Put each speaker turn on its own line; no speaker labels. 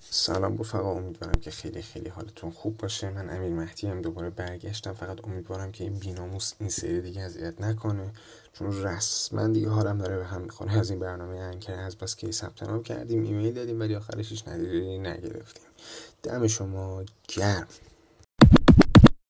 سلام رفقا امیدوارم که خیلی خیلی حالتون خوب باشه. من امیر مهدی هم دوباره برگشتم. فقط امیدوارم که این بیناموس این سری دیگه اذیت نکنه. چون رسما دیگه حالم داره به هم می‌خوره. از این برنامه انکر از بس که ثبت نام کردیم ایمیل دادیم ولی آخرش هیچ ندیدی نگرفتیم. دم شما گرم.